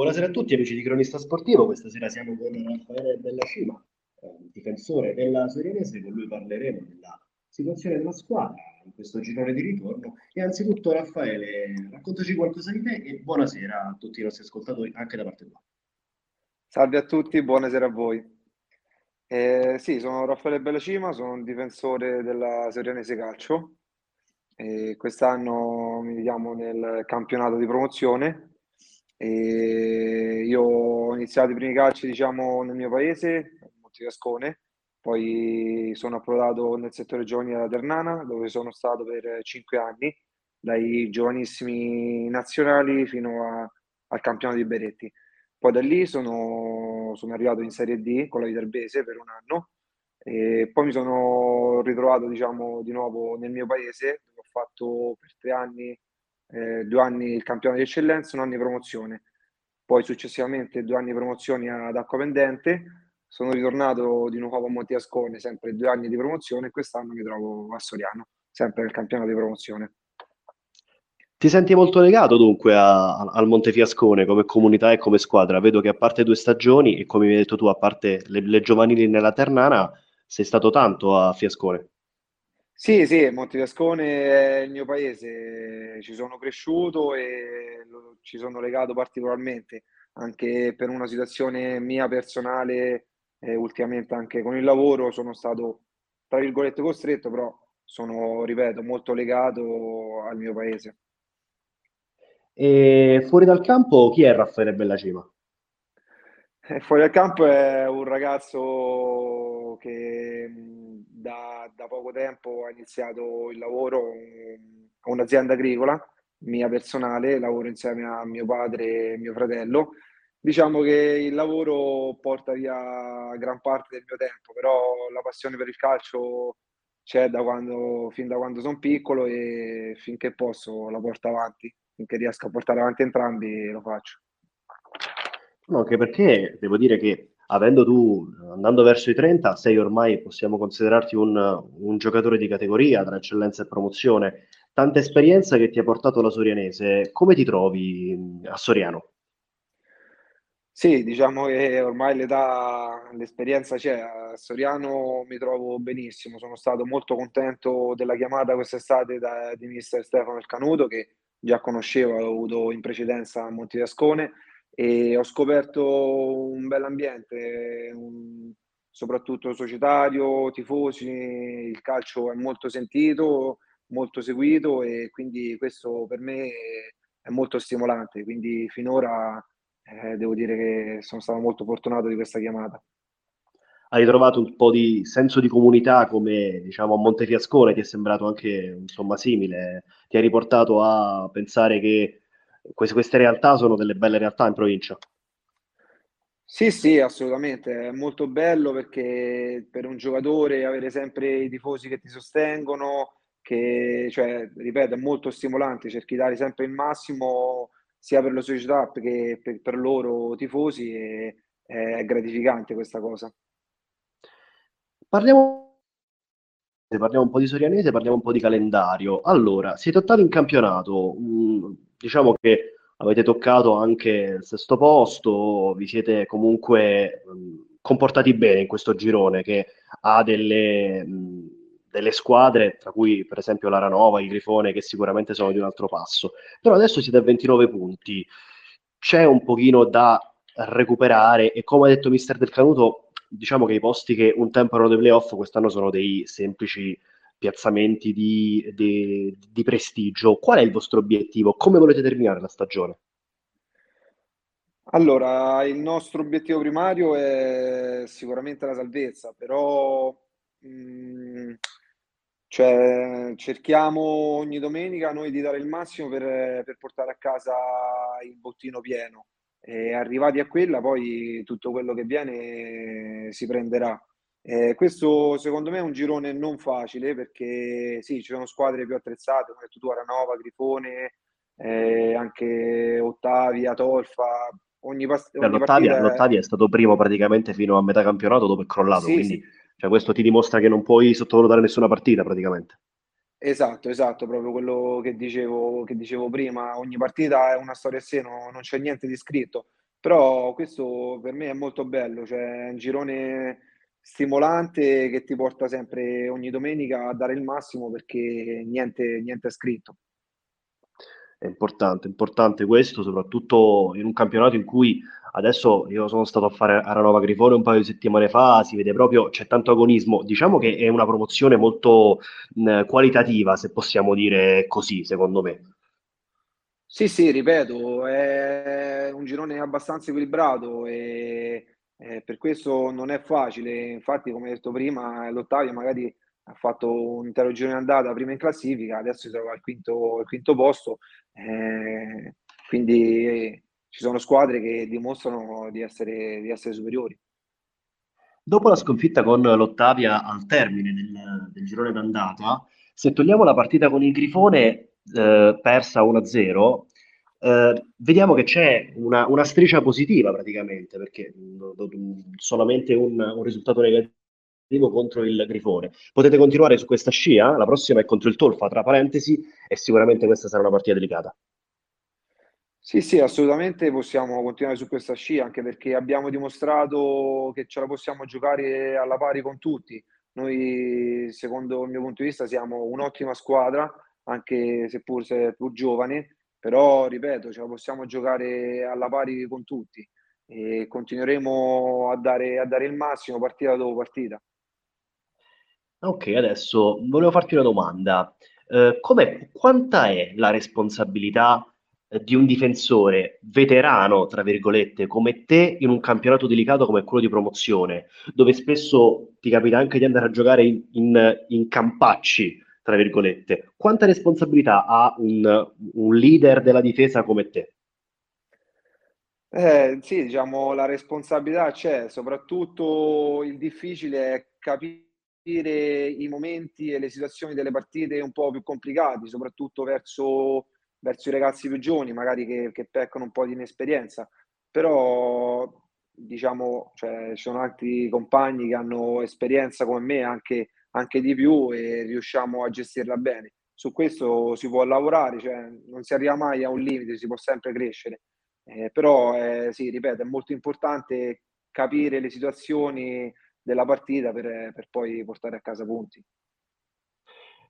Buonasera a tutti amici di Cronista Sportivo, questa sera siamo con Raffaele Bellacima, eh, difensore della Sorianese, con lui parleremo della situazione della squadra in questo girone di ritorno e anzitutto Raffaele raccontaci qualcosa di te e buonasera a tutti i nostri ascoltatori anche da parte tua. Salve a tutti, buonasera a voi. Eh, sì, sono Raffaele Bellacima, sono un difensore della Sorianese Calcio e quest'anno mi chiamo nel campionato di promozione e io ho iniziato i primi calci, diciamo, nel mio paese, Montegascone, poi sono approdato nel settore giovanile alla Ternana, dove sono stato per cinque anni, dai giovanissimi nazionali fino a, al campionato di Beretti. Poi da lì sono, sono arrivato in Serie D con la Viterbese per un anno e poi mi sono ritrovato, diciamo, di nuovo nel mio paese, dove ho fatto per tre anni eh, due anni il campionato di eccellenza, un anno di promozione. Poi successivamente due anni di promozioni ad Acqua Pendente, sono ritornato di nuovo a Montiascone, sempre due anni di promozione e quest'anno mi trovo a Soriano, sempre nel campionato di promozione. Ti senti molto legato dunque a, al Montefiascone come comunità e come squadra? Vedo che a parte due stagioni e come mi hai detto tu, a parte le, le giovanili nella Ternana, sei stato tanto a Fiascone. Sì, sì, Montefiascone è il mio paese, ci sono cresciuto e lo, ci sono legato particolarmente, anche per una situazione mia personale, eh, ultimamente anche con il lavoro sono stato, tra virgolette, costretto, però sono, ripeto, molto legato al mio paese. E fuori dal campo chi è Raffaele Bellacima? Eh, fuori dal campo è un ragazzo che da, da, poco tempo ho iniziato il lavoro a un'azienda agricola mia personale, lavoro insieme a mio padre e mio fratello. Diciamo che il lavoro porta via gran parte del mio tempo, però la passione per il calcio c'è da quando, fin da quando sono piccolo e finché posso la porto avanti, finché riesco a portare avanti entrambi lo faccio. No, anche perché devo dire che avendo tu, andando verso i 30, sei ormai, possiamo considerarti un, un giocatore di categoria tra eccellenza e promozione, tanta esperienza che ti ha portato la Sorianese, come ti trovi a Soriano? Sì, diciamo che ormai l'età, l'esperienza c'è, a Soriano mi trovo benissimo, sono stato molto contento della chiamata quest'estate da, di mister Stefano El Canuto che già conoscevo, avevo avuto in precedenza a Montiascone e ho scoperto un bel ambiente, un, soprattutto societario, tifosi, il calcio è molto sentito, molto seguito e quindi questo per me è molto stimolante, quindi finora eh, devo dire che sono stato molto fortunato di questa chiamata. Hai trovato un po' di senso di comunità come diciamo a Montefiascone, ti è sembrato anche insomma simile, ti ha riportato a pensare che queste, queste realtà sono delle belle realtà in provincia. Sì, sì, assolutamente, è molto bello perché per un giocatore avere sempre i tifosi che ti sostengono, che, cioè, ripeto, è molto stimolante, cerchi di dare sempre il massimo sia per la società che per, per loro tifosi e è gratificante questa cosa. Parliamo, parliamo un po' di Sorianese, parliamo un po' di calendario. Allora, siete ottavi in campionato, mm, diciamo che avete toccato anche il sesto posto, vi siete comunque mh, comportati bene in questo girone che ha delle, mh, delle squadre, tra cui per esempio l'Aranova, il Grifone, che sicuramente sono di un altro passo. Però adesso siete a 29 punti, c'è un pochino da recuperare e come ha detto mister Del Canuto, diciamo che i posti che un tempo erano dei playoff quest'anno sono dei semplici piazzamenti di, di, di prestigio. Qual è il vostro obiettivo? Come volete terminare la stagione? Allora, il nostro obiettivo primario è sicuramente la salvezza, però mh, mm, cioè, cerchiamo ogni domenica noi di dare il massimo per, per portare a casa il bottino pieno e arrivati a quella poi tutto quello che viene si prenderà. Eh, questo secondo me è un girone non facile perché sì, ci sono squadre più attrezzate, come detto tu, Aranova, Grifone, eh, anche Ottavia, Tolfa. Ogni, pas- ogni l'Ottavia, partita... l'Ottavia, è stato primo praticamente fino a metà campionato dopo è crollato, sì, quindi sì. Cioè, questo ti dimostra che non puoi sottovalutare nessuna partita praticamente. Esatto, esatto, proprio quello che dicevo, che dicevo prima. Ogni partita è una storia a sé, no, non c'è niente di scritto Però questo per me è molto bello, cioè è un girone stimolante che ti porta sempre ogni domenica a dare il massimo perché niente, niente è scritto. È importante, importante questo, soprattutto in un campionato in cui adesso io sono stato a fare a Ranova Grifone un paio di settimane fa, si vede proprio, c'è tanto agonismo. Diciamo che è una promozione molto mh, qualitativa, se possiamo dire così, secondo me. Sì, sì, ripeto, è un girone abbastanza equilibrato e eh, per questo non è facile. Infatti, come detto prima, l'Ottavia magari ha fatto un intero girone andata prima in classifica, adesso si trova al quinto, al quinto posto. Eh, quindi eh, ci sono squadre che dimostrano di essere, di essere superiori. Dopo la sconfitta con l'Ottavia al termine del, del girone d'andata, se togliamo la partita con il Grifone eh, persa 1-0, eh, vediamo che c'è una, una striscia positiva praticamente, perché mh, solamente un, un risultato negativo contro il Grifone. Potete continuare su questa scia, la prossima è contro il Tolfa, tra parentesi, e sicuramente questa sarà una partita delicata. Sì, sì, assolutamente possiamo continuare su questa scia, anche perché abbiamo dimostrato che ce la possiamo giocare alla pari con tutti. Noi, secondo il mio punto di vista, siamo un'ottima squadra, anche seppur più giovane, però, ripeto, la possiamo giocare alla pari con tutti e continueremo a dare, a dare il massimo partita dopo partita. Ok, adesso volevo farti una domanda. Eh, quanta è la responsabilità eh, di un difensore veterano, tra virgolette, come te in un campionato delicato come quello di promozione, dove spesso ti capita anche di andare a giocare in, in- in campacci, tra virgolette? Quanta responsabilità ha un, un leader della difesa come te? Eh, sì, diciamo, la responsabilità c'è, soprattutto il difficile è capire i momenti e le situazioni delle partite un po' più complicati, soprattutto verso, verso i ragazzi più giovani, magari che, che peccano un po' di inesperienza. Però, diciamo, cioè, ci sono altri compagni che hanno esperienza come me, anche, anche di più, e riusciamo a gestirla bene. Su questo si può lavorare, cioè, non si arriva mai a un limite, si può sempre crescere. Eh, però eh, sì, ripeto, è molto importante capire le situazioni della partita per, per poi portare a casa punti.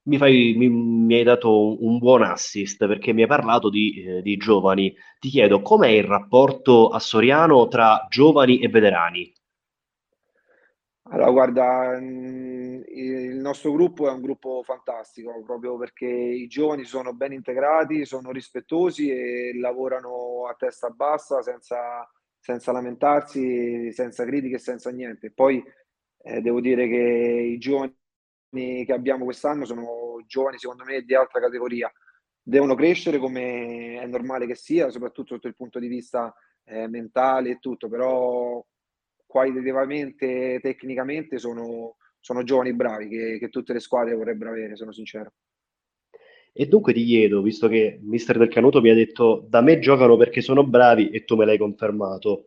Mi fai- mi- mi hai dato un buon assist perché mi hai parlato di, eh, di giovani. Ti chiedo com'è il rapporto a Soriano tra giovani e veterani? Allora, guarda, mh, il nostro gruppo è un gruppo fantastico proprio perché i giovani sono ben integrati, sono rispettosi e lavorano a testa bassa senza, senza lamentarsi, senza critiche senza niente. Poi eh, devo dire che i giovani che abbiamo quest'anno sono giovani, secondo me, di altra categoria. Devono crescere come è normale che sia, soprattutto sotto il punto di vista eh, mentale e tutto, però qualitativamente, tecnicamente sono, sono giovani bravi che, che tutte le squadre vorrebbero avere, sono sincero. E dunque ti chiedo, visto che mister Del Canuto mi ha detto da me giocano perché sono bravi e tu me l'hai confermato,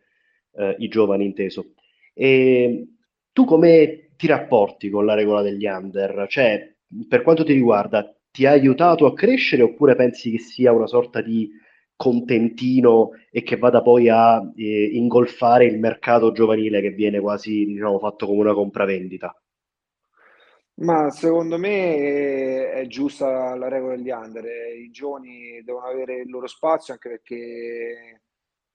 eh, i giovani inteso. E tu come ti rapporti con la regola degli under? Cioè, per quanto ti riguarda, ti ha aiutato a crescere oppure pensi che sia una sorta di contentino e che vada poi a eh, ingolfare il mercato giovanile che viene quasi, diciamo, fatto come una compravendita? Ma secondo me è giusta la regola degli under. I giovani devono avere il loro spazio anche perché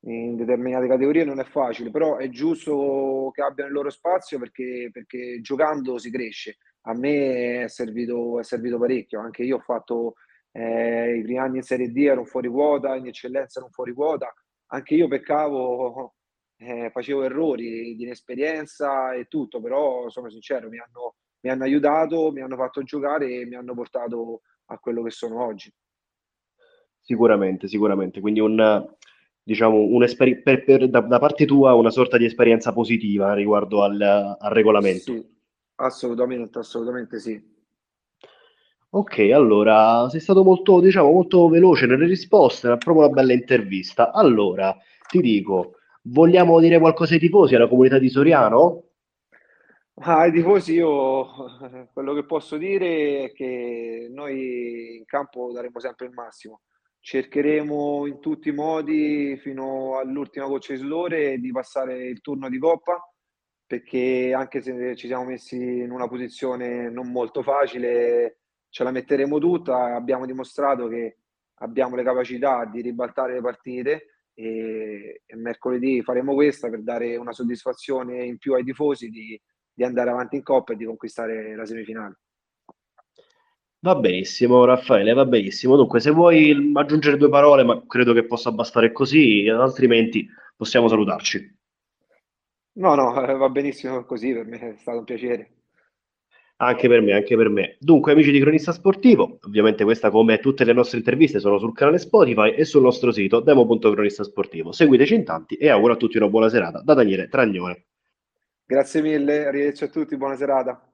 in determinate categorie non è facile, però è giusto che abbiano il loro spazio perché, perché giocando si cresce. A me è servito, è servito parecchio, anche io ho fatto eh, i primi anni in Serie D, ero fuori quota, in eccellenza ero fuori quota, anche io peccavo, eh, facevo errori di inesperienza e tutto, però sono sincero, mi hanno, mi hanno aiutato, mi hanno fatto giocare e mi hanno portato a quello che sono oggi. Sicuramente, sicuramente. Quindi un, diciamo, un'esperi- per- per- da, da parte tua una sorta di esperienza positiva riguardo al, al regolamento. Sì, assolutamente, assolutamente sì. Ok, allora sei stato molto, diciamo, molto veloce nelle risposte, è proprio una bella intervista. Allora, ti dico, vogliamo dire qualcosa ai tifosi, alla comunità di Soriano? Ah, ai tifosi io quello che posso dire è che noi in campo daremo sempre il massimo. cercheremo in tutti i modi fino all'ultima goccia di sudore di passare il turno di coppa perché anche se ci siamo messi in una posizione non molto facile ce la metteremo tutta abbiamo dimostrato che abbiamo le capacità di ribaltare le partite e mercoledì faremo questa per dare una soddisfazione in più ai tifosi di, di andare avanti in coppa e di conquistare la semifinale Va benissimo, Raffaele, va benissimo. Dunque, se vuoi aggiungere due parole, ma credo che possa bastare così, altrimenti possiamo salutarci. No, no, eh, va benissimo così, per me è stato un piacere. Anche per me, anche per me. Dunque, amici di Cronista Sportivo, ovviamente questa come tutte le nostre interviste sono sul canale Spotify e sul nostro sito demo.cronistasportivo. Seguiteci in tanti e auguro a tutti una buona serata da Daniele Tragnone. Grazie mille, arrivederci a tutti, buona serata.